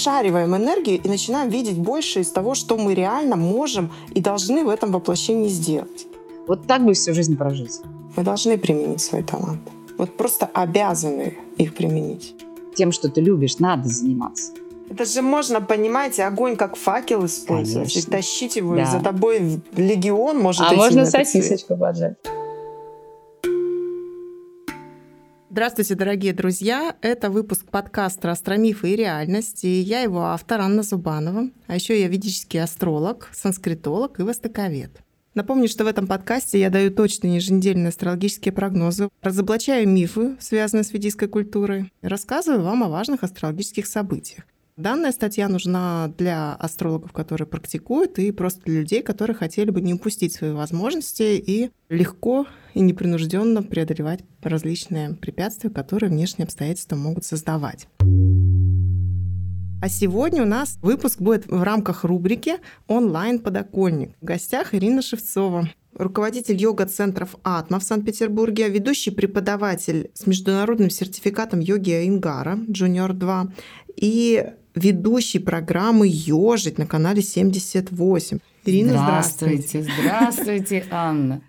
расшариваем энергию и начинаем видеть больше из того, что мы реально можем и должны в этом воплощении сделать. Вот так бы всю жизнь прожить. Мы должны применить свои таланты. Вот просто обязаны их применить. Тем, что ты любишь, надо заниматься. Это же можно, понимаете, огонь как факел использовать Конечно. и тащить его, да. и за тобой легион может А можно сосисочку поджать. Здравствуйте, дорогие друзья! Это выпуск подкаста «Астромифы и реальность», и я его автор Анна Зубанова. А еще я ведический астролог, санскритолог и востоковед. Напомню, что в этом подкасте я даю точные еженедельные астрологические прогнозы, разоблачаю мифы, связанные с ведийской культурой, и рассказываю вам о важных астрологических событиях. Данная статья нужна для астрологов, которые практикуют, и просто для людей, которые хотели бы не упустить свои возможности и легко и непринужденно преодолевать различные препятствия, которые внешние обстоятельства могут создавать. А сегодня у нас выпуск будет в рамках рубрики «Онлайн-подоконник». В гостях Ирина Шевцова, руководитель йога-центров «Атма» в Санкт-Петербурге, ведущий преподаватель с международным сертификатом йоги Ингара, Junior 2, и ведущий программы «Ежить» на канале 78. Ирина, здравствуйте. Здравствуйте, здравствуйте Анна.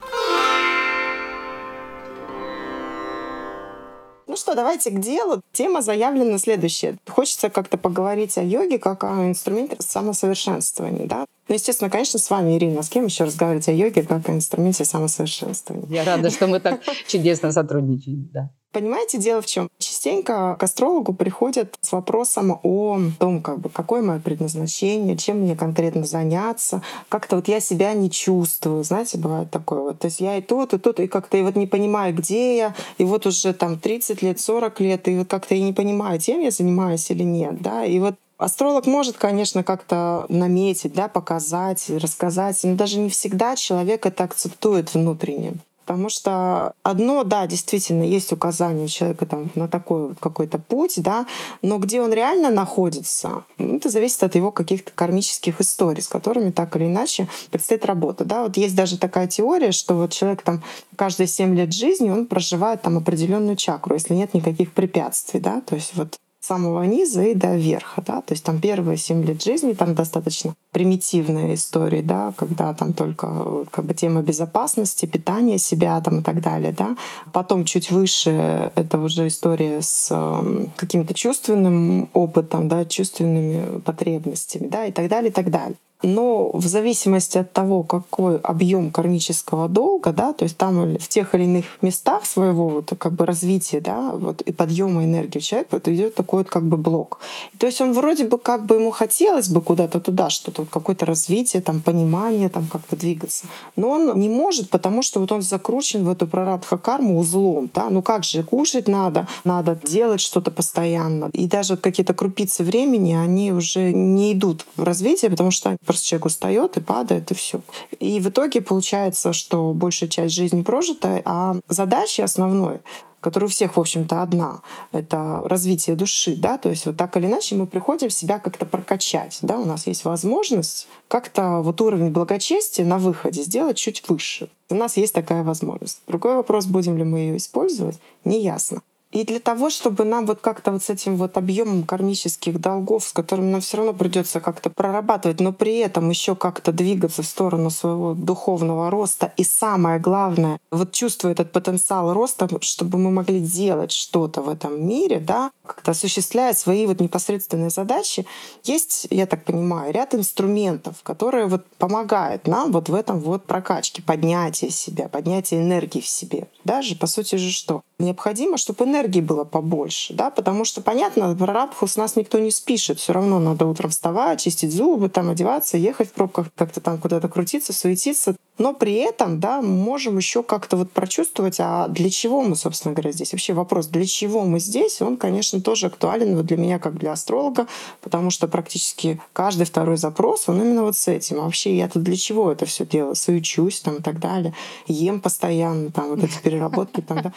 Ну что, давайте к делу. Тема заявлена следующая. Хочется как-то поговорить о йоге как о инструменте самосовершенствования. Да? Ну, естественно, конечно, с вами, Ирина. С кем еще разговаривать о йоге как о инструменте самосовершенствования? Я рада, что мы так чудесно сотрудничаем. Да. Понимаете, дело в чем? Частенько к астрологу приходят с вопросом о том, как бы, какое мое предназначение, чем мне конкретно заняться. Как-то вот я себя не чувствую. Знаете, бывает такое вот. То есть я и тут, и тут, и как-то и вот не понимаю, где я. И вот уже там 30 лет, 40 лет, и вот как-то я не понимаю, тем я занимаюсь или нет. Да? И вот Астролог может, конечно, как-то наметить, да, показать, рассказать, но даже не всегда человек это акцептует внутренне. Потому что одно, да, действительно, есть указание человека там, на такой вот какой-то путь, да, но где он реально находится, ну, это зависит от его каких-то кармических историй, с которыми так или иначе предстоит работа. Да. Вот есть даже такая теория, что вот человек там каждые 7 лет жизни он проживает там определенную чакру, если нет никаких препятствий. Да. То есть вот самого низа и до верха, да, то есть там первые семь лет жизни, там достаточно примитивная история, да, когда там только как бы тема безопасности, питания себя там и так далее, да. Потом чуть выше это уже история с э, каким-то чувственным опытом, да, чувственными потребностями, да, и так далее, и так далее. Но в зависимости от того, какой объем кармического долга, да, то есть там в тех или иных местах своего вот, как бы развития, да, вот, и подъема энергии человека вот идет такой вот как бы блок. То есть он вроде бы как бы ему хотелось бы куда-то туда что-то, вот какое-то развитие, там, понимание, там как-то двигаться. Но он не может, потому что вот он закручен в эту прарадха карму узлом, да, ну как же, кушать надо, надо делать что-то постоянно. И даже какие-то крупицы времени, они уже не идут в развитие, потому что Просто человек устает и падает, и все. И в итоге получается, что большая часть жизни прожита, а задача основной которая у всех, в общем-то, одна. Это развитие души, да, то есть вот так или иначе мы приходим себя как-то прокачать, да, у нас есть возможность как-то вот уровень благочестия на выходе сделать чуть выше. У нас есть такая возможность. Другой вопрос, будем ли мы ее использовать, не ясно. И для того, чтобы нам вот как-то вот с этим вот объемом кармических долгов, с которыми нам все равно придется как-то прорабатывать, но при этом еще как-то двигаться в сторону своего духовного роста. И самое главное, вот чувствуя этот потенциал роста, чтобы мы могли делать что-то в этом мире, да, как-то осуществляя свои вот непосредственные задачи, есть, я так понимаю, ряд инструментов, которые вот помогают нам вот в этом вот прокачке, поднятия себя, поднятия энергии в себе. Даже, по сути же, что? Необходимо, чтобы энергия энергии было побольше, да, потому что, понятно, про рабху с нас никто не спишет, все равно надо утром вставать, чистить зубы, там одеваться, ехать в пробках, как-то там куда-то крутиться, суетиться. Но при этом, да, можем еще как-то вот прочувствовать, а для чего мы, собственно говоря, здесь? Вообще вопрос, для чего мы здесь, он, конечно, тоже актуален вот для меня, как для астролога, потому что практически каждый второй запрос, он именно вот с этим. А вообще я тут для чего это все делаю? Суечусь там и так далее, ем постоянно, там вот эти переработки там, да.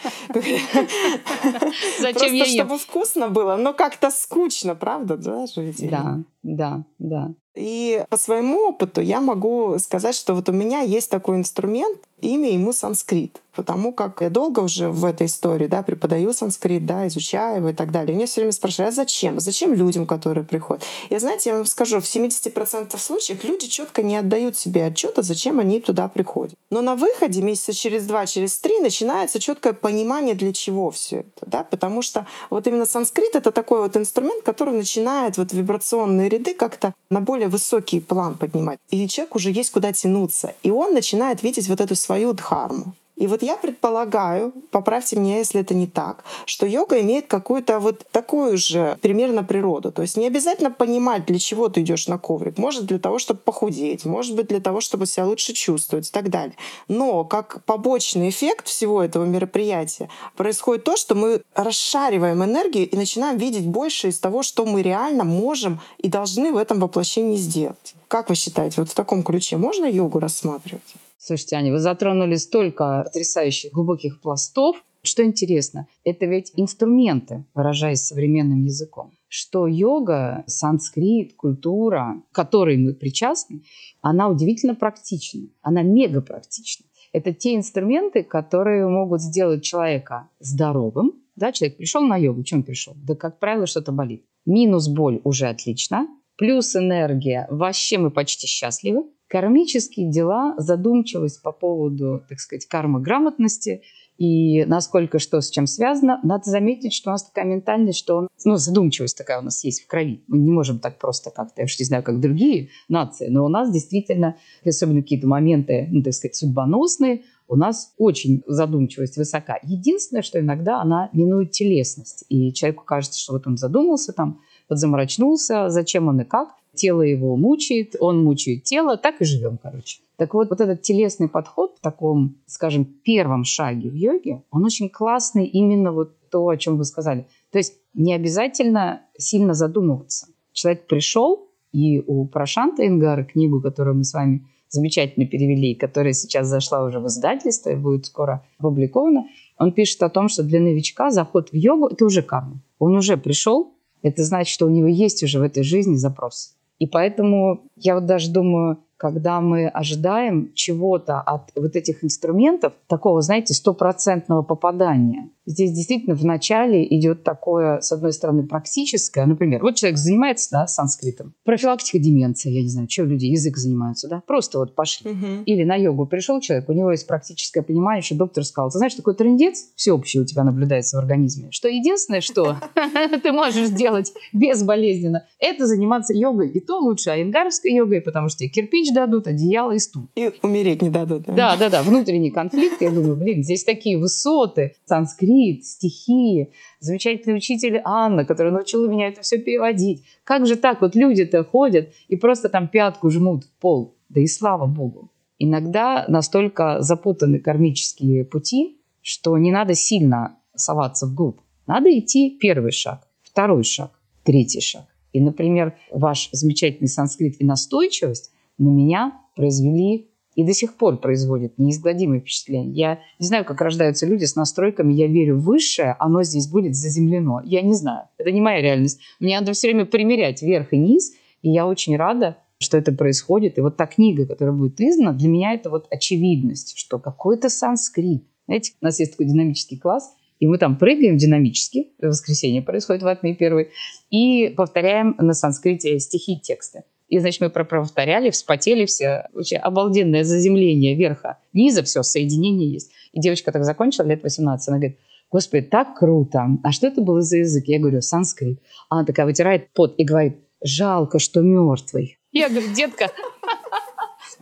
Зачем Просто чтобы вкусно было, но как-то скучно, правда, да, жить? Да, да, да. И по своему опыту я могу сказать, что вот у меня есть такой инструмент, имя ему санскрит. Потому как я долго уже в этой истории, да, преподаю санскрит, да, изучаю его и так далее. И меня все время спрашивают, а зачем? Зачем людям, которые приходят? Я, знаете, я вам скажу, в 70% случаев люди четко не отдают себе отчета, зачем они туда приходят. Но на выходе месяца через два, через три начинается четкое понимание, для чего все это, да, потому что вот именно санскрит — это такой вот инструмент, который начинает вот вибрационные ряды как-то на более высокий план поднимать. И человек уже есть куда тянуться. И он начинает видеть вот эту свою дхарму. И вот я предполагаю, поправьте меня, если это не так, что йога имеет какую-то вот такую же примерно природу. То есть не обязательно понимать, для чего ты идешь на коврик. Может для того, чтобы похудеть, может быть для того, чтобы себя лучше чувствовать и так далее. Но как побочный эффект всего этого мероприятия происходит то, что мы расшариваем энергию и начинаем видеть больше из того, что мы реально можем и должны в этом воплощении сделать. Как вы считаете, вот в таком ключе можно йогу рассматривать? Слушайте, Аня, вы затронули столько потрясающих глубоких пластов. Что интересно, это ведь инструменты, выражаясь современным языком, что йога, санскрит, культура, к которой мы причастны, она удивительно практична, она мега практична. Это те инструменты, которые могут сделать человека здоровым. Да, человек пришел на йогу, чем пришел? Да, как правило, что-то болит. Минус боль уже отлично, плюс энергия, вообще мы почти счастливы. Кармические дела, задумчивость по поводу, так сказать, кармы-грамотности и насколько что с чем связано, надо заметить, что у нас такая ментальность, что он, ну, задумчивость такая у нас есть в крови. Мы не можем так просто как-то, я уж не знаю, как другие нации, но у нас действительно, особенно какие-то моменты, ну, так сказать, судьбоносные, у нас очень задумчивость высока. Единственное, что иногда она минует телесность. И человеку кажется, что вот он задумался там, подзаморочнулся, зачем он и как тело его мучает, он мучает тело, так и живем, короче. Так вот, вот этот телесный подход в таком, скажем, первом шаге в йоге, он очень классный именно вот то, о чем вы сказали. То есть не обязательно сильно задумываться. Человек пришел, и у Прошанта Ингара книгу, которую мы с вами замечательно перевели, которая сейчас зашла уже в издательство и будет скоро опубликована, он пишет о том, что для новичка заход в йогу – это уже карма. Он уже пришел, это значит, что у него есть уже в этой жизни запрос. И поэтому я вот даже думаю, когда мы ожидаем чего-то от вот этих инструментов, такого, знаете, стопроцентного попадания, Здесь действительно в начале идет такое, с одной стороны, практическое. Например, вот человек занимается да, санскритом. Профилактика деменции, я не знаю, что люди язык занимаются, да? Просто вот пошли. Угу. Или на йогу пришел человек, у него есть практическое понимание, что доктор сказал, ты знаешь, такой трендец всеобщий у тебя наблюдается в организме, что единственное, что ты можешь сделать безболезненно, это заниматься йогой. И то лучше айнгарской йогой, потому что тебе кирпич дадут, одеяло и стул. И умереть не дадут. Да, да, да, внутренний конфликт. Я думаю, блин, здесь такие высоты. Санскрит иврит, стихи, замечательный учитель Анна, которая научила меня это все переводить. Как же так вот люди-то ходят и просто там пятку жмут в пол? Да и слава Богу. Иногда настолько запутаны кармические пути, что не надо сильно соваться вглубь. Надо идти первый шаг, второй шаг, третий шаг. И, например, ваш замечательный санскрит и настойчивость на меня произвели и до сих пор производит неизгладимое впечатление. Я не знаю, как рождаются люди с настройками «я верю в высшее, оно здесь будет заземлено». Я не знаю. Это не моя реальность. Мне надо все время примерять верх и низ, и я очень рада, что это происходит. И вот та книга, которая будет издана, для меня это вот очевидность, что какой-то санскрит. Знаете, у нас есть такой динамический класс, и мы там прыгаем динамически, в воскресенье происходит в Атме первый, и повторяем на санскрите стихи и тексты. И, значит, мы проповторяли, вспотели все. Очень обалденное заземление верха, низа, все, соединение есть. И девочка так закончила, лет 18, она говорит, Господи, так круто. А что это было за язык? Я говорю, санскрит. Она такая вытирает пот и говорит, жалко, что мертвый. Я говорю, детка,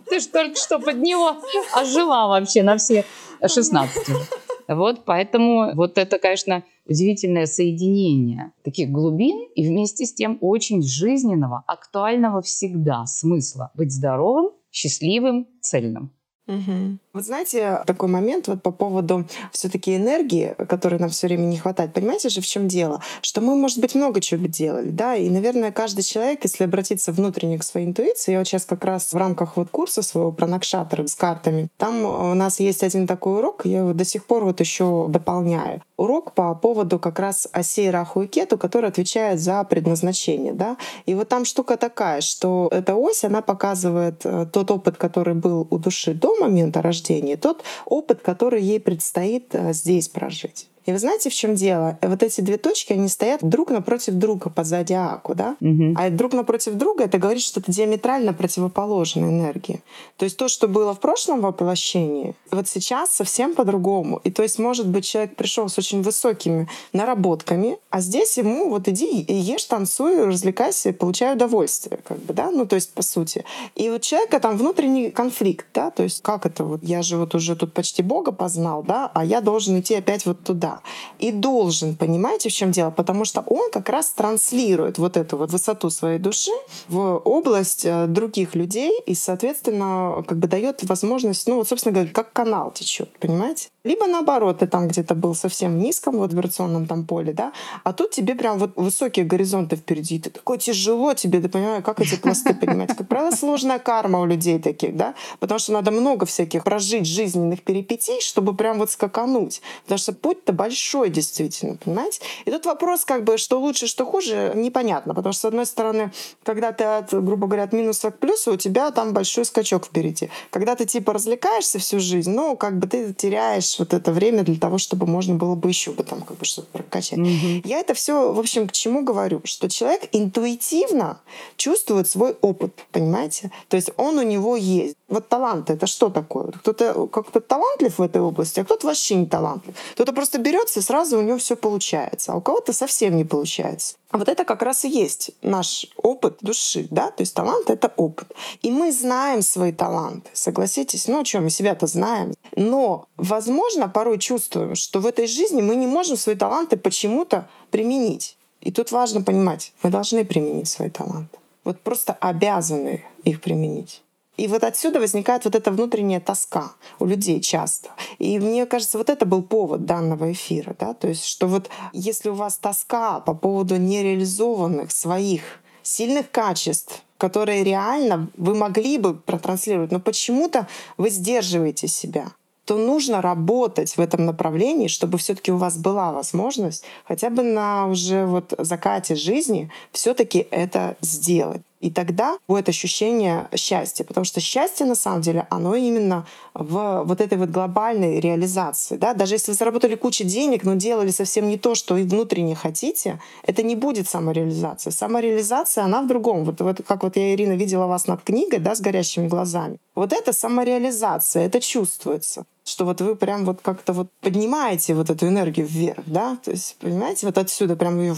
ты же только что под него ожила вообще на все 16 уже. Вот поэтому вот это, конечно, удивительное соединение таких глубин и вместе с тем очень жизненного, актуального всегда смысла быть здоровым, счастливым, цельным. Угу. Вот знаете, такой момент вот по поводу все-таки энергии, которой нам все время не хватает. Понимаете же, в чем дело? Что мы, может быть, много чего бы делали, да, и, наверное, каждый человек, если обратиться внутренне к своей интуиции, я вот сейчас как раз в рамках вот курса своего про накшатры с картами, там у нас есть один такой урок, я его до сих пор вот еще дополняю. Урок по поводу как раз осей Раху и Кету, который отвечает за предназначение. Да? И вот там штука такая, что эта ось, она показывает э, тот опыт, который был у души до момента рождения, тот опыт, который ей предстоит э, здесь прожить. И вы знаете, в чем дело? Вот эти две точки, они стоят друг напротив друга по зодиаку, да? Мгм. А друг напротив друга это говорит, что это диаметрально противоположные энергии. То есть то, что было в прошлом воплощении, вот сейчас совсем по-другому. И то есть, может быть, человек пришел с очень высокими наработками, а здесь ему вот иди и ешь, танцуй, развлекайся, получай удовольствие, как бы, да, ну то есть по сути. И вот человека там внутренний конфликт, да, то есть как это вот, я же вот уже тут почти Бога познал, да, а я должен идти опять вот туда. И должен, понимаете, в чем дело? Потому что он как раз транслирует вот эту вот высоту своей души в область э, других людей и, соответственно, как бы дает возможность, ну вот, собственно говоря, как канал течет, понимаете? Либо наоборот, ты там где-то был совсем в низком вот вибрационном там поле, да, а тут тебе прям вот высокие горизонты впереди, и ты такой тяжело тебе, ты понимаешь, как эти пласты понимать. Как правило, сложная карма у людей таких, да, потому что надо много всяких прожить жизненных перипетий, чтобы прям вот скакануть, потому что путь-то большой действительно, понимаете? И тут вопрос как бы, что лучше, что хуже, непонятно, потому что, с одной стороны, когда ты от, грубо говоря, от минуса к плюсу, у тебя там большой скачок впереди. Когда ты типа развлекаешься всю жизнь, ну, как бы ты теряешь вот это время для того, чтобы можно было бы еще бы там как бы что-то прокачать. Мгм. Я это все, в общем, к чему говорю? Что человек интуитивно чувствует свой опыт, понимаете? То есть он у него есть. Вот талант это что такое? Кто-то как-то талантлив в этой области, а кто-то вообще не талантлив. Кто-то просто берется и сразу у него все получается, а у кого-то совсем не получается. А вот это как раз и есть наш опыт души, да, то есть талант — это опыт. И мы знаем свои таланты, согласитесь? Ну, что, мы себя-то знаем. Но, возможно, порой чувствуем, что в этой жизни мы не можем свои таланты почему-то применить. И тут важно понимать, мы должны применить свои таланты. Вот просто обязаны их применить. И вот отсюда возникает вот эта внутренняя тоска у людей часто. И мне кажется, вот это был повод данного эфира. Да? То есть, что вот если у вас тоска по поводу нереализованных своих сильных качеств, которые реально вы могли бы протранслировать, но почему-то вы сдерживаете себя то нужно работать в этом направлении, чтобы все-таки у вас была возможность хотя бы на уже вот закате жизни все-таки это сделать. И тогда будет ощущение счастья, потому что счастье на самом деле, оно именно в вот этой вот глобальной реализации. Да? Даже если вы заработали кучу денег, но делали совсем не то, что и внутренне хотите, это не будет самореализация. Самореализация, она в другом. Вот, вот как вот я, Ирина, видела вас над книгой, да, с горящими глазами. Вот это самореализация, это чувствуется что вот вы прям вот как-то вот поднимаете вот эту энергию вверх, да, то есть, понимаете, вот отсюда прям ее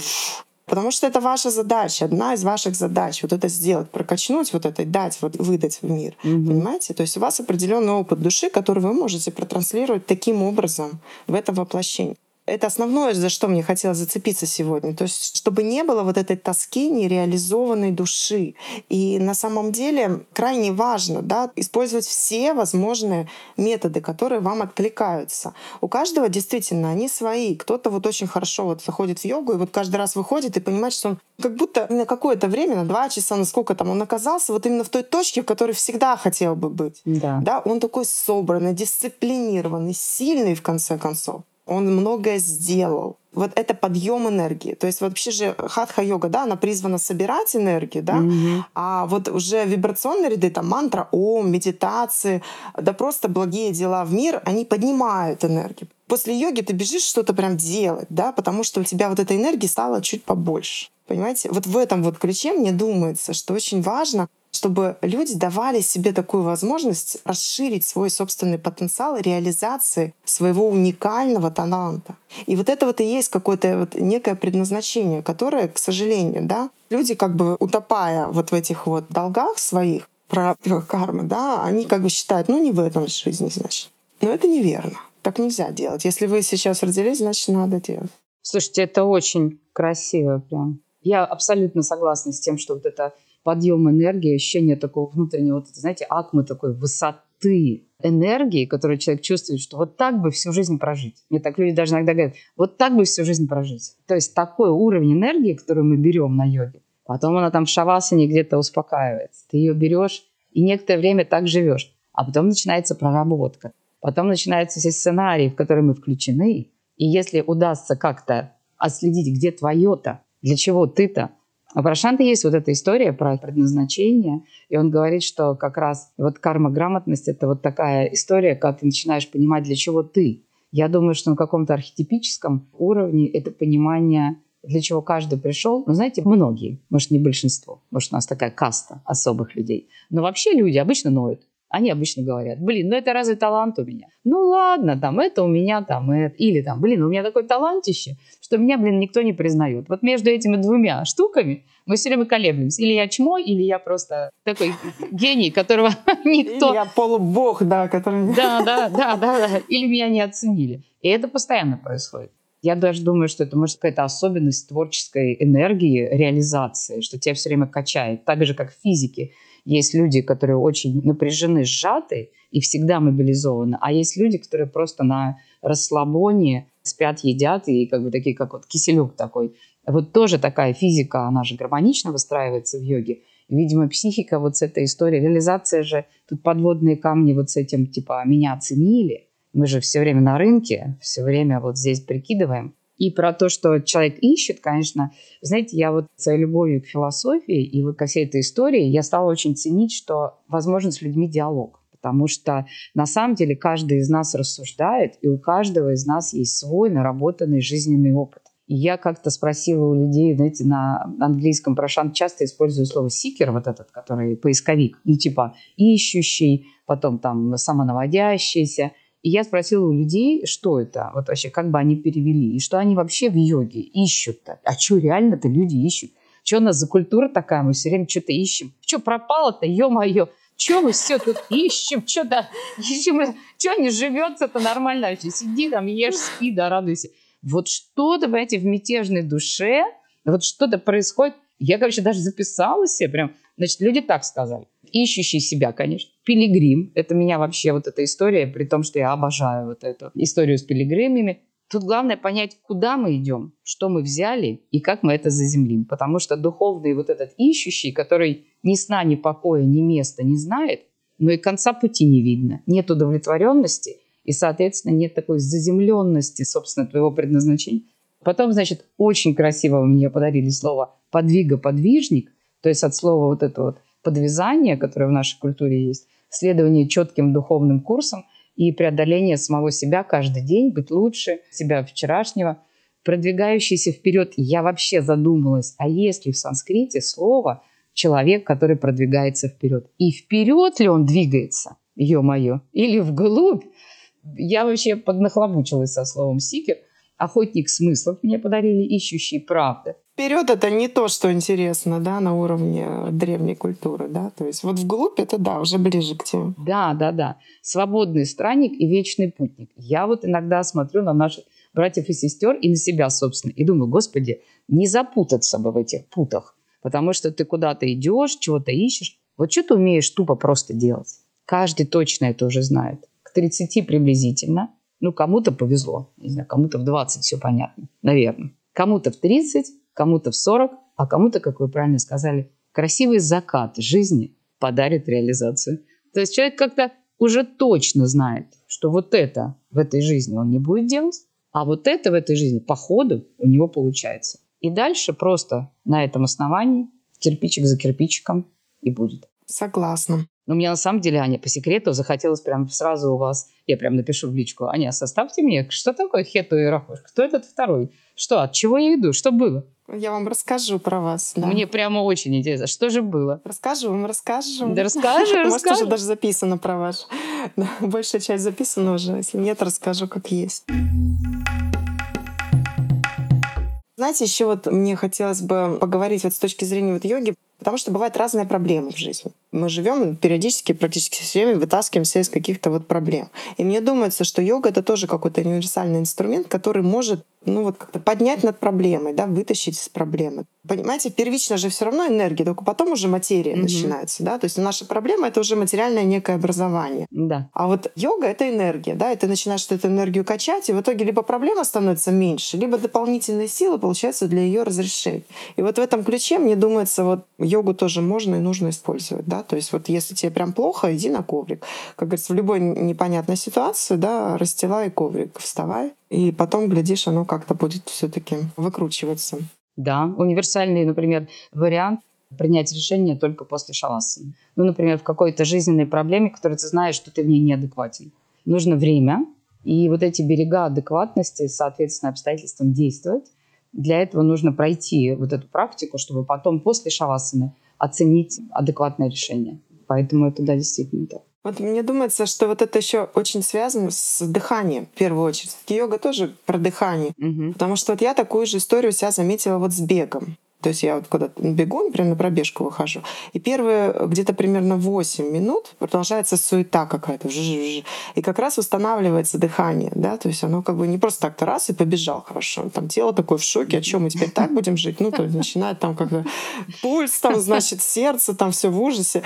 Потому что это ваша задача, одна из ваших задач, вот это сделать, прокачнуть вот это, дать, вот выдать в мир. Мгм. Понимаете? То есть у вас определенный опыт души, который вы можете протранслировать таким образом в это воплощение. Это основное, за что мне хотелось зацепиться сегодня. То есть, чтобы не было вот этой тоски нереализованной души. И на самом деле крайне важно да, использовать все возможные методы, которые вам откликаются. У каждого действительно они свои. Кто-то вот очень хорошо вот заходит в йогу и вот каждый раз выходит и понимает, что он как будто на какое-то время, на два часа, на сколько там он оказался вот именно в той точке, в которой всегда хотел бы быть. Да. Да, он такой собранный, дисциплинированный, сильный в конце концов. Он многое сделал. Вот это подъем энергии. То есть вообще же хатха-йога, да, она призвана собирать энергию, да, Мгм. а вот уже вибрационные ряды, там мантра, ом, медитации, да просто благие дела в мир, они поднимают энергию. После йоги ты бежишь что-то прям делать, да, потому что у тебя вот этой энергии стало чуть побольше. Понимаете? Вот в этом вот ключе мне думается, что очень важно, чтобы люди давали себе такую возможность расширить свой собственный потенциал реализации своего уникального таланта. И вот это вот и есть какое-то вот некое предназначение, которое, к сожалению, да, люди как бы утопая вот в этих вот долгах своих, про кармы, да, они как бы считают, ну не в этом жизни, значит. Но это неверно. Так нельзя делать. Если вы сейчас родились, значит, надо делать. Слушайте, это очень красиво прям. Я абсолютно согласна с тем, что вот это подъем энергии, ощущение такого внутреннего, вот, знаете, акмы такой высоты энергии, которую человек чувствует, что вот так бы всю жизнь прожить. Мне так люди даже иногда говорят, вот так бы всю жизнь прожить. То есть такой уровень энергии, которую мы берем на йоге, потом она там в шавасане где-то успокаивается. Ты ее берешь и некоторое время так живешь. А потом начинается проработка. Потом начинаются все сценарии, в которые мы включены. И если удастся как-то отследить, где твое-то, для чего ты-то, у Прошанта есть вот эта история про предназначение, и он говорит, что как раз вот карма-грамотность – это вот такая история, когда ты начинаешь понимать, для чего ты. Я думаю, что на каком-то архетипическом уровне это понимание, для чего каждый пришел. Но знаете, многие, может, не большинство, может, у нас такая каста особых людей. Но вообще люди обычно ноют. Они обычно говорят, блин, ну это разве талант у меня? Ну ладно, там это у меня, там это. Или там, блин, у меня такой талантище, что меня, блин, никто не признает. Вот между этими двумя штуками мы все время колеблемся. Или я чмо, или я просто такой гений, которого никто... Или я полубог, да, который... Да, да, да, да, да. Или меня не оценили. И это постоянно происходит. Я даже думаю, что это может какая-то особенность творческой энергии, реализации, что тебя все время качает. Так же, как в физике. Есть люди, которые очень напряжены, сжаты и всегда мобилизованы, а есть люди, которые просто на расслабоне спят, едят и как бы такие, как вот киселек такой. Вот тоже такая физика, она же гармонично выстраивается в йоге. видимо, психика вот с этой историей, реализация же, тут подводные камни вот с этим, типа, меня оценили. Мы же все время на рынке, все время вот здесь прикидываем. И про то, что человек ищет, конечно, знаете, я вот своей любовью к философии и вот ко всей этой истории, я стала очень ценить, что возможен с людьми диалог. Потому что на самом деле каждый из нас рассуждает, и у каждого из нас есть свой наработанный жизненный опыт. И я как-то спросила у людей, знаете, на английском прошан часто использую слово «сикер», вот этот, который поисковик, ну типа ищущий, потом там самонаводящийся – и я спросила у людей, что это, вот вообще, как бы они перевели, и что они вообще в йоге ищут-то. А что реально-то люди ищут? Что у нас за культура такая, мы все время что-то ищем. Что пропало-то, ё-моё? Что мы все тут ищем? Что-то ищем? Что не живется-то нормально вообще? Сиди там, ешь, спи, да, радуйся. Вот что-то, понимаете, в мятежной душе, вот что-то происходит. Я, короче, даже записала себе прям. Значит, люди так сказали ищущий себя, конечно. Пилигрим. Это меня вообще вот эта история, при том, что я обожаю вот эту историю с пилигримами. Тут главное понять, куда мы идем, что мы взяли и как мы это заземлим. Потому что духовный вот этот ищущий, который ни сна, ни покоя, ни места не знает, но и конца пути не видно. Нет удовлетворенности и, соответственно, нет такой заземленности, собственно, твоего предназначения. Потом, значит, очень красиво мне подарили слово «подвига-подвижник», то есть от слова вот это вот подвязание, которое в нашей культуре есть, следование четким духовным курсам и преодоление самого себя каждый день, быть лучше себя вчерашнего, продвигающийся вперед. Я вообще задумалась, а есть ли в санскрите слово «человек, который продвигается вперед»? И вперед ли он двигается, ё-моё, или вглубь? Я вообще поднахлобучилась со словом «сикер», охотник смыслов мне подарили, ищущий правды. Вперед это не то, что интересно, да, на уровне древней культуры, да, то есть вот вглубь это, да, уже ближе к теме. Да, да, да. Свободный странник и вечный путник. Я вот иногда смотрю на наших братьев и сестер и на себя, собственно, и думаю, господи, не запутаться бы в этих путах, потому что ты куда-то идешь, чего-то ищешь. Вот что ты умеешь тупо просто делать? Каждый точно это уже знает. К 30 приблизительно – ну, кому-то повезло, не знаю, кому-то в 20 все понятно, наверное. Кому-то в 30, кому-то в 40, а кому-то, как вы правильно сказали, красивый закат жизни подарит реализацию. То есть человек как-то уже точно знает, что вот это в этой жизни он не будет делать, а вот это в этой жизни по ходу у него получается. И дальше просто на этом основании кирпичик за кирпичиком и будет. Согласна. Но мне на самом деле, Аня, по секрету захотелось прям сразу у вас, я прям напишу в личку, Аня, составьте мне, что такое хету и рахош? Кто этот второй? Что, от чего я иду? Что было? Я вам расскажу про вас. Да. Мне прямо очень интересно. Что же было? Расскажу вам, расскажу. Да расскажи. Может, уже даже записано про ваш. Да, большая часть записана уже. Если нет, расскажу, как есть. Знаете, еще вот мне хотелось бы поговорить вот с точки зрения вот йоги, потому что бывают разные проблемы в жизни мы живем периодически, практически все время вытаскиваемся из каких-то вот проблем. И мне думается, что йога — это тоже какой-то универсальный инструмент, который может ну вот как-то поднять над проблемой, да, вытащить из проблемы. Понимаете, первично же все равно энергия, только потом уже материя mm-hmm. начинается, да, то есть наша проблема это уже материальное некое образование. Да. А вот йога это энергия, да, и ты начинаешь эту энергию качать, и в итоге либо проблема становится меньше, либо дополнительные силы получаются для ее разрешения. И вот в этом ключе мне думается, вот йогу тоже можно и нужно использовать, да, то есть вот если тебе прям плохо, иди на коврик. Как говорится, в любой непонятной ситуации, да, расстилай коврик, вставай и потом, глядишь, оно как-то будет все-таки выкручиваться. Да, универсальный, например, вариант принять решение только после шавасаны. Ну, например, в какой-то жизненной проблеме, которой ты знаешь, что ты в ней неадекватен. Нужно время, и вот эти берега адекватности, соответственно, обстоятельствам действовать. Для этого нужно пройти вот эту практику, чтобы потом после шавасаны оценить адекватное решение. Поэтому это, да, действительно так. Вот мне думается, что вот это еще очень связано с дыханием в первую очередь. Йога тоже про дыхание. Угу. Потому что вот я такую же историю себя заметила вот с бегом. То есть я вот куда-то бегу, например, на пробежку выхожу, и первые где-то примерно 8 минут продолжается суета какая-то. И как раз устанавливается дыхание, да, то есть оно как бы не просто так-то раз и побежал хорошо. Там тело такое в шоке, а чем мы теперь так будем жить? Ну, то есть начинает там как бы пульс, там, значит, сердце, там все в ужасе.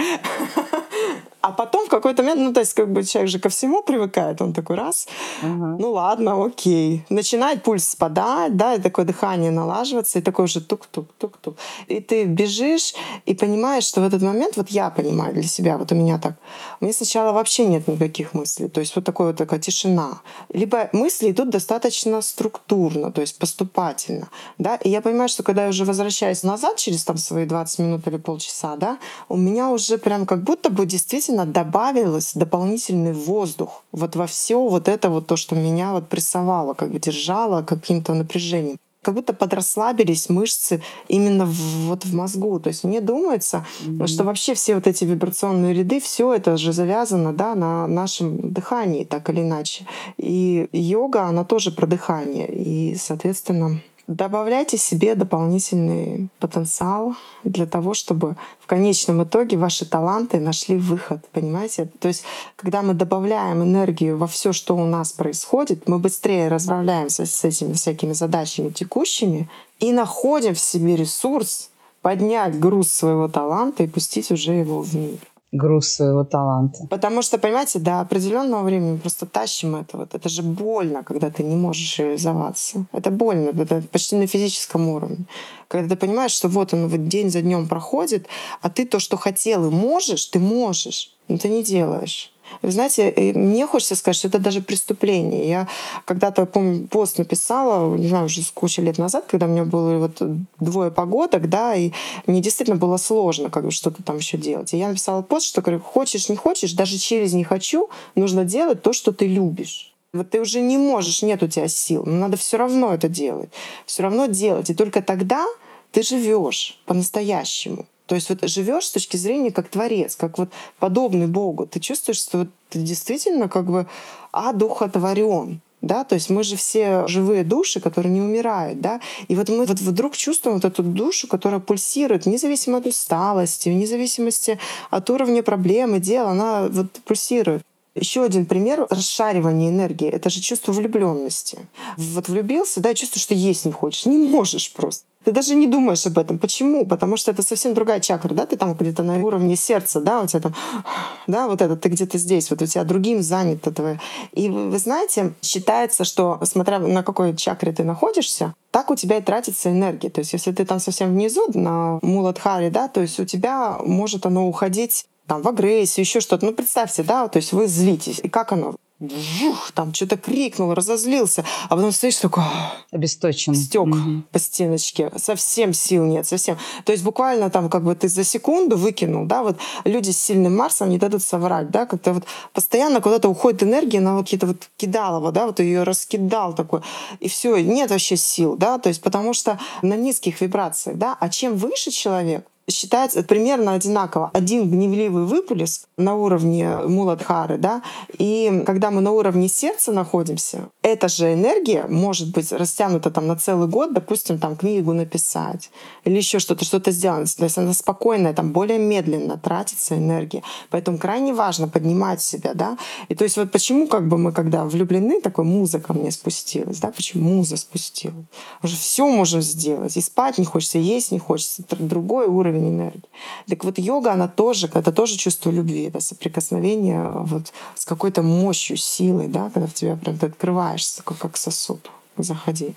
А потом в какой-то момент, ну, то есть, как бы человек же ко всему привыкает, он такой раз, uh-huh. ну ладно, окей. Начинает пульс спадать, да, и такое дыхание налаживаться, и такой уже тук-тук-тук-тук. И ты бежишь и понимаешь, что в этот момент, вот я понимаю для себя, вот у меня так, у меня сначала вообще нет никаких мыслей, то есть вот такой вот такая тишина. Либо мысли идут достаточно структурно, то есть поступательно, да, и я понимаю, что когда я уже возвращаюсь назад через там свои 20 минут или полчаса, да, у меня уже прям как будто бы действительно действительно добавилось дополнительный воздух вот во все вот это вот то, что меня вот прессовало, как бы держало каким-то напряжением как будто подрасслабились мышцы именно в, вот в мозгу. То есть мне думается, mm-hmm. что вообще все вот эти вибрационные ряды, все это же завязано да, на нашем дыхании, так или иначе. И йога, она тоже про дыхание. И, соответственно, Добавляйте себе дополнительный потенциал для того, чтобы в конечном итоге ваши таланты нашли выход, понимаете? То есть, когда мы добавляем энергию во все, что у нас происходит, мы быстрее расправляемся с этими всякими задачами текущими и находим в себе ресурс поднять груз своего таланта и пустить уже его в мир груз своего таланта. Потому что, понимаете, до определенного времени просто тащим это. Вот. Это же больно, когда ты не можешь реализоваться. Это больно, это почти на физическом уровне. Когда ты понимаешь, что вот он вот день за днем проходит, а ты то, что хотел и можешь, ты можешь, но ты не делаешь. Вы знаете, мне хочется сказать, что это даже преступление. Я когда-то, помню, пост написала, не знаю, уже кучу лет назад, когда у меня было вот двое погодок, да, и мне действительно было сложно как бы что-то там еще делать. И я написала пост, что говорю, хочешь, не хочешь, даже через «не хочу» нужно делать то, что ты любишь. Вот ты уже не можешь, нет у тебя сил, но надо все равно это делать. Все равно делать. И только тогда ты живешь по-настоящему. То есть вот живешь с точки зрения как творец, как вот подобный Богу. Ты чувствуешь, что вот ты действительно как бы одухотворен. Да, то есть мы же все живые души, которые не умирают, да, и вот мы вот вдруг чувствуем вот эту душу, которая пульсирует, независимо от усталости, вне зависимости от уровня проблемы, дела, она вот пульсирует. Еще один пример расшаривания энергии — это же чувство влюбленности. Вот влюбился, да, чувствуешь, что есть не хочешь, не можешь просто. Ты даже не думаешь об этом. Почему? Потому что это совсем другая чакра, да? Ты там где-то на уровне сердца, да, у тебя там, да, вот это, ты где-то здесь, вот у тебя другим занят этого. И вы знаете, считается, что смотря на какой чакре ты находишься, так у тебя и тратится энергия. То есть если ты там совсем внизу, на Муладхаре, да, то есть у тебя может оно уходить там, в агрессию, еще что-то. Ну, представьте, да, то есть вы злитесь. И как оно? Вух, там что-то крикнул, разозлился, а потом стоишь такой... Обесточен. Стек угу. по стеночке. Совсем сил нет, совсем. То есть буквально там как бы ты за секунду выкинул, да, вот люди с сильным Марсом не дадут соврать, да, как-то вот постоянно куда-то уходит энергия на вот какие-то вот кидалово, да, вот ее раскидал такой, и все, нет вообще сил, да, то есть потому что на низких вибрациях, да, а чем выше человек, считается примерно одинаково. Один гневливый выплеск на уровне Муладхары, да, и когда мы на уровне сердца находимся, эта же энергия может быть растянута там на целый год, допустим, там книгу написать или еще что-то, что-то сделать. То есть она спокойная, там более медленно тратится энергия. Поэтому крайне важно поднимать себя, да. И то есть вот почему как бы мы, когда влюблены, такой музыка мне спустилась, да, почему муза спустила? Уже все можем сделать. И спать не хочется, и есть не хочется. Другой уровень уровень энергии. Так вот йога, она тоже, это тоже чувство любви, это соприкосновение вот с какой-то мощью, силой, да, когда в тебя прям ты открываешься, как, как сосуд заходи,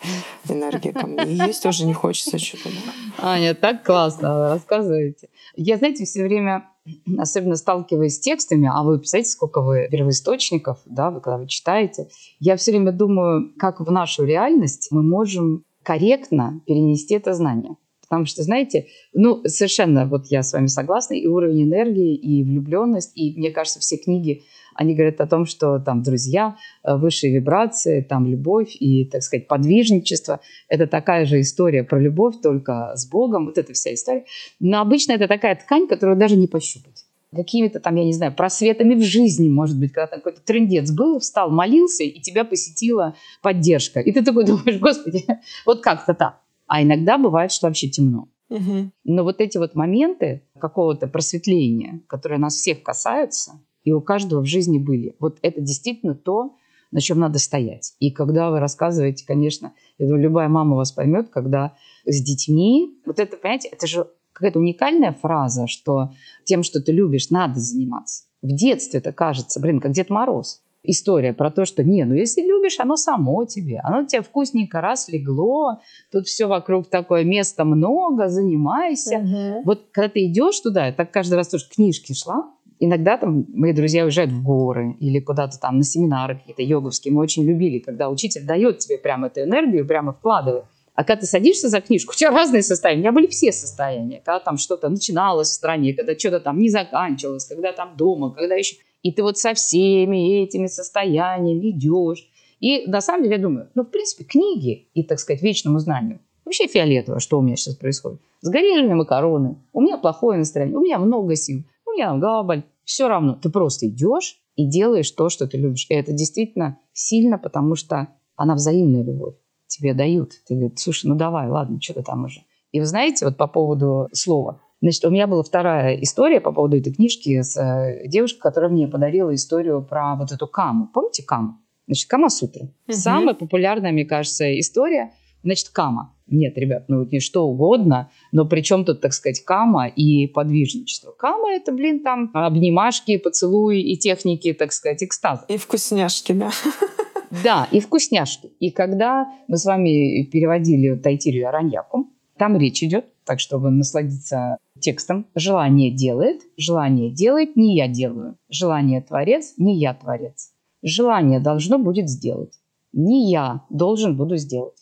энергия ко мне. И есть тоже не хочется что-то. Аня, так классно рассказываете. Я, знаете, все время особенно сталкиваясь с текстами, а вы представляете, сколько вы первоисточников, да, вы, когда вы читаете, я все время думаю, как в нашу реальность мы можем корректно перенести это знание. Потому что, знаете, ну, совершенно вот я с вами согласна, и уровень энергии, и влюбленность, и, мне кажется, все книги, они говорят о том, что там друзья, э, высшие вибрации, там любовь и, так сказать, подвижничество. Это такая же история про любовь, только с Богом, вот эта вся история. Но обычно это такая ткань, которую даже не пощупать какими-то там, я не знаю, просветами в жизни, может быть, когда какой-то трендец был, встал, молился, и тебя посетила поддержка. И ты такой думаешь, господи, вот как-то так. А иногда бывает, что вообще темно. Угу. Но вот эти вот моменты какого-то просветления, которые нас всех касаются, и у каждого в жизни были, вот это действительно то, на чем надо стоять. И когда вы рассказываете, конечно, я думаю, любая мама вас поймет, когда с детьми, вот это, понимаете, это же какая-то уникальная фраза, что тем, что ты любишь, надо заниматься. В детстве это кажется, блин, как Дед Мороз история про то, что не, ну если любишь, оно само тебе, оно тебе вкусненько раз легло, тут все вокруг такое, места много, занимайся. Угу. Вот когда ты идешь туда, я так каждый раз тоже книжки шла, иногда там мои друзья уезжают в горы или куда-то там на семинары какие-то йоговские. Мы очень любили, когда учитель дает тебе прямо эту энергию, прямо вкладывает. А когда ты садишься за книжку, у тебя разные состояния. У меня были все состояния. Когда там что-то начиналось в стране, когда что-то там не заканчивалось, когда там дома, когда еще... И ты вот со всеми этими состояниями идешь. И на самом деле я думаю, ну, в принципе, книги и, так сказать, вечному знанию вообще фиолетово, что у меня сейчас происходит. Сгорели у меня макароны, у меня плохое настроение, у меня много сил, у меня голова болит. Все равно ты просто идешь и делаешь то, что ты любишь. И это действительно сильно, потому что она взаимная любовь. Тебе дают. Ты говоришь, слушай, ну давай, ладно, что ты там уже. И вы знаете, вот по поводу слова, Значит, у меня была вторая история по поводу этой книжки с э, девушкой, которая мне подарила историю про вот эту каму. Помните каму? Значит, Кама Сутра. Угу. Самая популярная, мне кажется, история. Значит, Кама. Нет, ребят, ну не что угодно, но при чем тут, так сказать, Кама и подвижничество? Кама – это, блин, там обнимашки, поцелуи и техники, так сказать, экстаза. И вкусняшки, да. Да, и вкусняшки. И когда мы с вами переводили Тайтирию Араньяку, там речь идет, так чтобы насладиться текстом. Желание делает, желание делает, не я делаю. Желание творец, не я творец. Желание должно будет сделать. Не я должен буду сделать.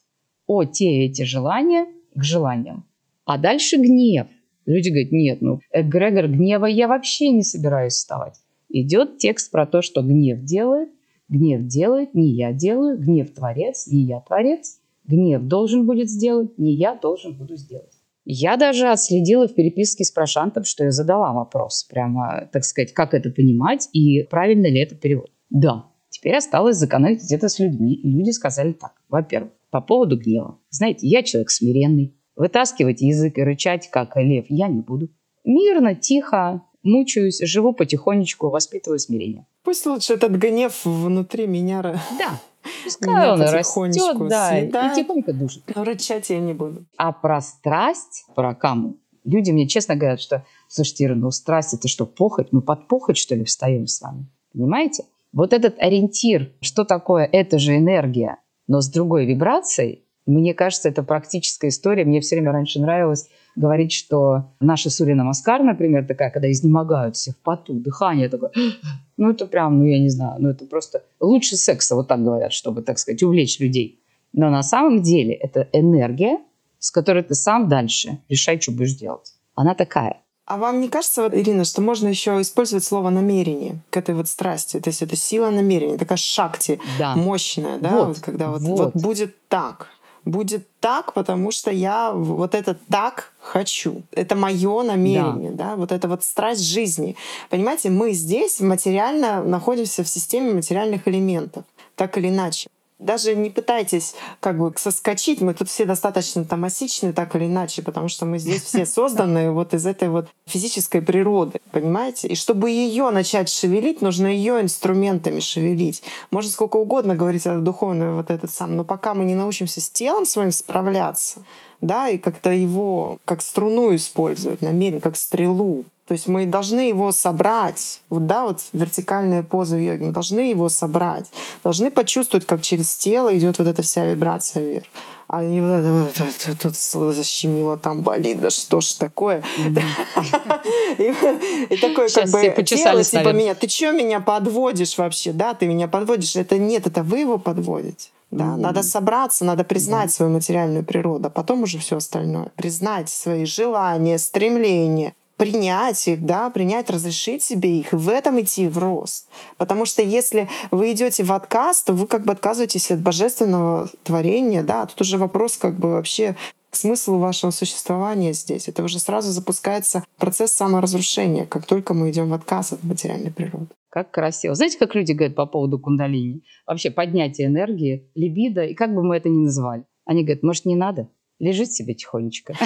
О, те эти желания к желаниям. А дальше гнев. Люди говорят, нет, ну, эгрегор гнева я вообще не собираюсь вставать. Идет текст про то, что гнев делает, гнев делает, не я делаю, гнев творец, не я творец, гнев должен будет сделать, не я должен буду сделать. Я даже отследила в переписке с Прошантом, что я задала вопрос, прямо, так сказать, как это понимать и правильно ли это перевод. Да, теперь осталось законнать это с людьми. И люди сказали так. Во-первых, по поводу гнева. Знаете, я человек смиренный. Вытаскивать язык и рычать, как лев, я не буду. Мирно, тихо, мучаюсь, живу потихонечку, воспитываю смирение. Пусть лучше этот гнев внутри меня... Да, Пускай он растет, да, и тихонько душит. Но рычать я не буду. А про страсть, про каму, люди мне честно говорят, что, слушайте, Ира, ну страсть это что, похоть? Мы под похоть, что ли, встаем с вами? Понимаете? Вот этот ориентир, что такое это же энергия, но с другой вибрацией, мне кажется, это практическая история. Мне все время раньше нравилось говорить, что наша Сурья Намаскар, например, такая, когда изнемогают все в поту, дыхание такое, ну это прям, ну я не знаю, ну это просто лучше секса, вот так говорят, чтобы, так сказать, увлечь людей. Но на самом деле это энергия, с которой ты сам дальше решай, что будешь делать. Она такая. А вам не кажется, вот, Ирина, что можно еще использовать слово намерение к этой вот страсти? То есть это сила намерения, такая шакти да. мощная, да, вот, вот когда вот, вот. вот будет так будет так, потому что я вот это так хочу. Это мое намерение, да. да, вот это вот страсть жизни. Понимаете, мы здесь материально находимся в системе материальных элементов, так или иначе даже не пытайтесь как бы соскочить. Мы тут все достаточно томасичны, так или иначе, потому что мы здесь все созданы вот из этой вот физической природы, понимаете? И чтобы ее начать шевелить, нужно ее инструментами шевелить. Можно сколько угодно говорить о духовной вот этот сам, но пока мы не научимся с телом своим справляться, да, и как-то его как струну использовать намеренно, как стрелу. То есть мы должны его собрать. Вот, да, вот вертикальная поза в йоге. Мы должны его собрать. Должны почувствовать, как через тело идет вот эта вся вибрация вверх. А не вот это вот, это, тут защемило, там болит, да что ж такое? И такое как бы тело типа меня, ты что меня подводишь вообще, да, ты меня подводишь. Это нет, это вы его подводите. Да, mm-hmm. надо собраться, надо признать mm-hmm. свою материальную природу, а потом уже все остальное. Признать свои желания, стремления, принять их, да, принять, разрешить себе их, и в этом идти в рост. Потому что если вы идете в отказ, то вы как бы отказываетесь от божественного творения, да, тут уже вопрос как бы вообще к смыслу вашего существования здесь. Это уже сразу запускается процесс саморазрушения, как только мы идем в отказ от материальной природы. Как красиво. Знаете, как люди говорят по поводу кундалини? Вообще поднятие энергии, либидо, и как бы мы это ни называли. Они говорят, может, не надо? Лежит себе тихонечко.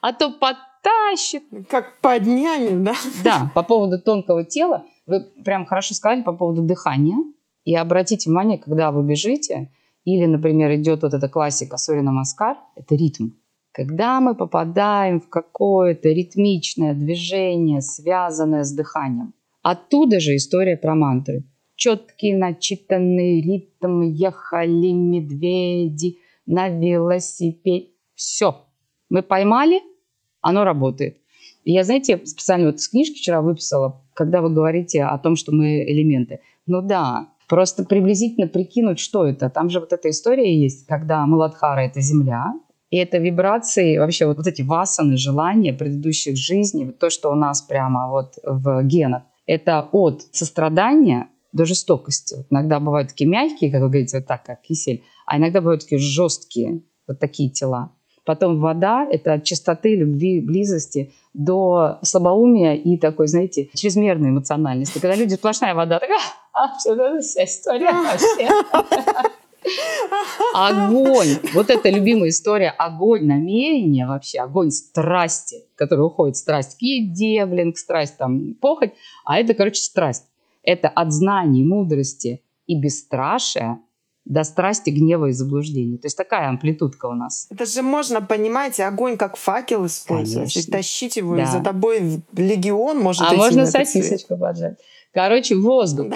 А то потащит. Как поднямет, да? Да, по поводу тонкого тела, вы прям хорошо сказали по поводу дыхания. И обратите внимание, когда вы бежите, или, например, идет вот эта классика Сурина Маскар, это ритм. Когда мы попадаем в какое-то ритмичное движение, связанное с дыханием, оттуда же история про мантры. Четкий начитанный ритм, ехали медведи на велосипеде. Все, мы поймали, оно работает. Я, знаете, специально вот с книжки вчера выписала, когда вы говорите о том, что мы элементы. Ну да, просто приблизительно прикинуть, что это. Там же вот эта история есть, когда Маладхара – это земля, и это вибрации, вообще вот, вот эти васаны, желания предыдущих жизней, вот то, что у нас прямо вот в генах, это от сострадания до жестокости. Вот иногда бывают такие мягкие, как вы говорите, вот так, как кисель, а иногда бывают такие жесткие, вот такие тела. Потом вода – это от чистоты, любви, близости до слабоумия и такой, знаете, чрезмерной эмоциональности. Когда люди сплошная вода, такая, а, все, это вся история вообще. Огонь. Вот это любимая история. Огонь намерения вообще. Огонь страсти, который уходит страсть к еде, блин, к страсть там, похоть. А это, короче, страсть. Это от знаний, мудрости и бесстрашия до страсти, гнева и заблуждений. То есть такая амплитудка у нас. Это же можно, понимаете, огонь как факел использовать Конечно. и тащить его, да. и за тобой легион может А можно сосисочку поджать. Короче, воздух.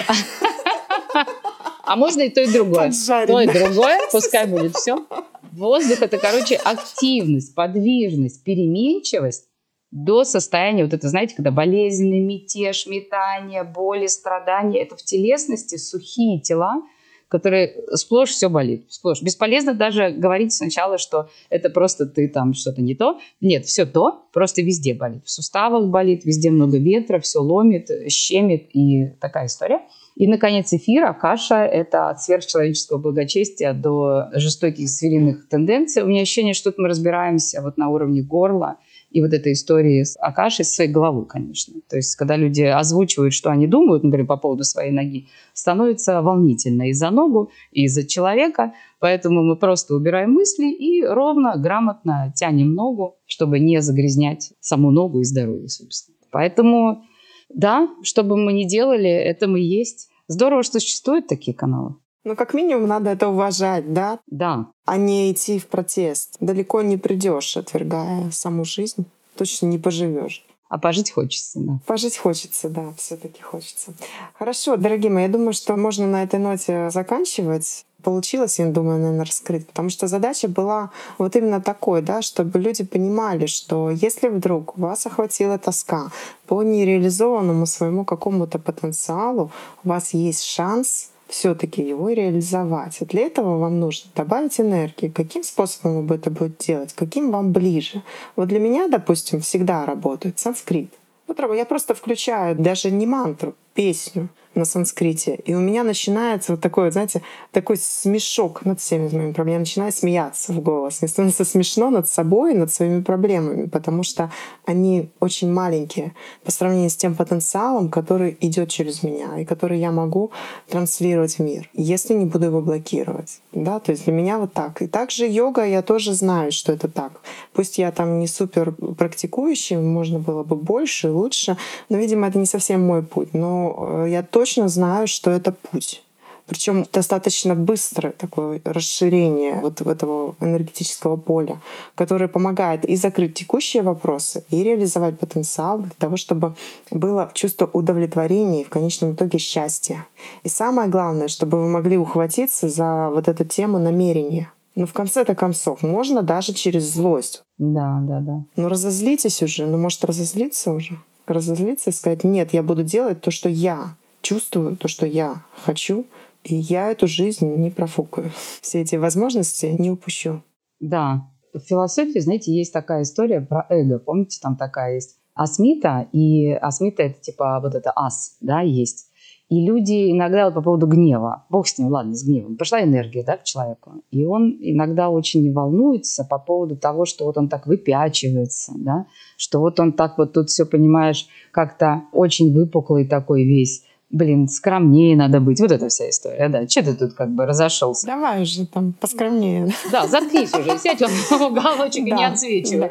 А можно и то, и другое. То и другое, пускай будет все. Воздух – это, короче, активность, подвижность, переменчивость до состояния, вот это, знаете, когда болезненный мятеж, метание, боли, страдания. Это в телесности сухие тела, которые сплошь все болит, сплошь. Бесполезно даже говорить сначала, что это просто ты там что-то не то. Нет, все то, просто везде болит. В суставах болит, везде много ветра, все ломит, щемит и такая история. И, наконец, эфир, Акаша – это от сверхчеловеческого благочестия до жестоких звериных тенденций. У меня ощущение, что тут мы разбираемся вот на уровне горла – и вот этой истории с Акашей, с своей головы, конечно. То есть, когда люди озвучивают, что они думают, например, по поводу своей ноги, становится волнительно и за ногу, и за человека. Поэтому мы просто убираем мысли и ровно, грамотно тянем ногу, чтобы не загрязнять саму ногу и здоровье, собственно. Поэтому, да, что бы мы ни делали, это мы есть. Здорово, что существуют такие каналы. Ну, как минимум, надо это уважать, да? Да. А не идти в протест. Далеко не придешь, отвергая саму жизнь. Точно не поживешь. А пожить хочется, да. Пожить хочется, да, все-таки хочется. Хорошо, дорогие мои, я думаю, что можно на этой ноте заканчивать. Получилось, я думаю, наверное, раскрыть, потому что задача была вот именно такой, да, чтобы люди понимали, что если вдруг вас охватила тоска по нереализованному своему какому-то потенциалу, у вас есть шанс все-таки его реализовать. И для этого вам нужно добавить энергии. Каким способом вы это будете делать? Каким вам ближе? Вот для меня, допустим, всегда работает санскрит. Вот я просто включаю даже не мантру, песню на санскрите. И у меня начинается вот такой, знаете, такой смешок над всеми моими проблемами. Я начинаю смеяться в голос. Мне становится смешно над собой, над своими проблемами, потому что они очень маленькие по сравнению с тем потенциалом, который идет через меня и который я могу транслировать в мир, если не буду его блокировать. Да, то есть для меня вот так. И также йога, я тоже знаю, что это так. Пусть я там не супер практикующий, можно было бы больше, лучше, но, видимо, это не совсем мой путь. Но э, я точно знаю, что это путь. Причем достаточно быстрое такое расширение вот этого энергетического поля, которое помогает и закрыть текущие вопросы, и реализовать потенциал для того, чтобы было чувство удовлетворения и в конечном итоге счастья. И самое главное, чтобы вы могли ухватиться за вот эту тему намерения. Ну, в конце-то концов, можно даже через злость. Да, да, да. Ну, разозлитесь уже. Ну, может, разозлиться уже? Разозлиться и сказать, нет, я буду делать то, что я чувствую, то, что я хочу, и я эту жизнь не профукаю. Все эти возможности не упущу. Да. В философии, знаете, есть такая история про эго. Помните, там такая есть асмита, и асмита — это типа вот это ас, да, есть. И люди иногда вот по поводу гнева, бог с ним, ладно, с гневом, пошла энергия да, к человеку, и он иногда очень волнуется по поводу того, что вот он так выпячивается, да, что вот он так вот тут все, понимаешь, как-то очень выпуклый такой весь, блин, скромнее надо быть. Вот эта вся история, да. Че ты тут как бы разошелся? Давай уже там поскромнее. Да, заткнись уже, сядь он в уголочек и не отсвечивай.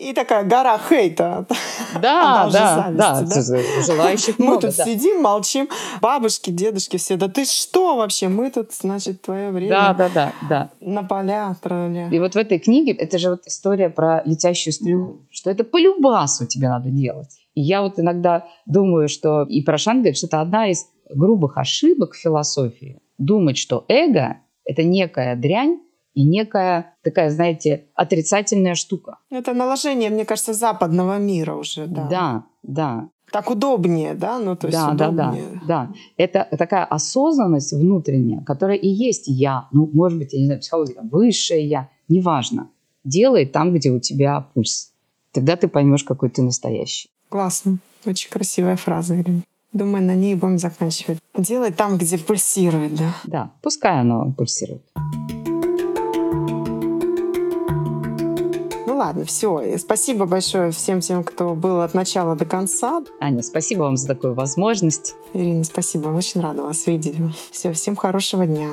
И такая гора хейта. Да, да, да, желающих Мы тут сидим, молчим. Бабушки, дедушки все, да ты что вообще? Мы тут, значит, твое время. Да, да, да, да. На поля тролля. И вот в этой книге, это же вот история про летящую стрелу, что это по любасу тебе надо делать. Я вот иногда думаю, что и Порошан говорит, что это одна из грубых ошибок в философии. Думать, что эго – это некая дрянь, и некая такая, знаете, отрицательная штука. Это наложение, мне кажется, западного мира уже, да. Да, да. Так удобнее, да? Ну, то есть да, удобнее. да, да, да. Это такая осознанность внутренняя, которая и есть я. Ну, может быть, я не знаю, психология, высшее я, неважно. Делай там, где у тебя пульс. Тогда ты поймешь, какой ты настоящий. Классно. Очень красивая фраза, Ирина. Думаю, на ней будем заканчивать. Делай там, где пульсирует, да? Да, пускай оно пульсирует. Ну ладно, все. Спасибо большое всем тем, кто был от начала до конца. Аня, спасибо вам за такую возможность. Ирина, спасибо. Очень рада вас видеть. Все, всем хорошего дня.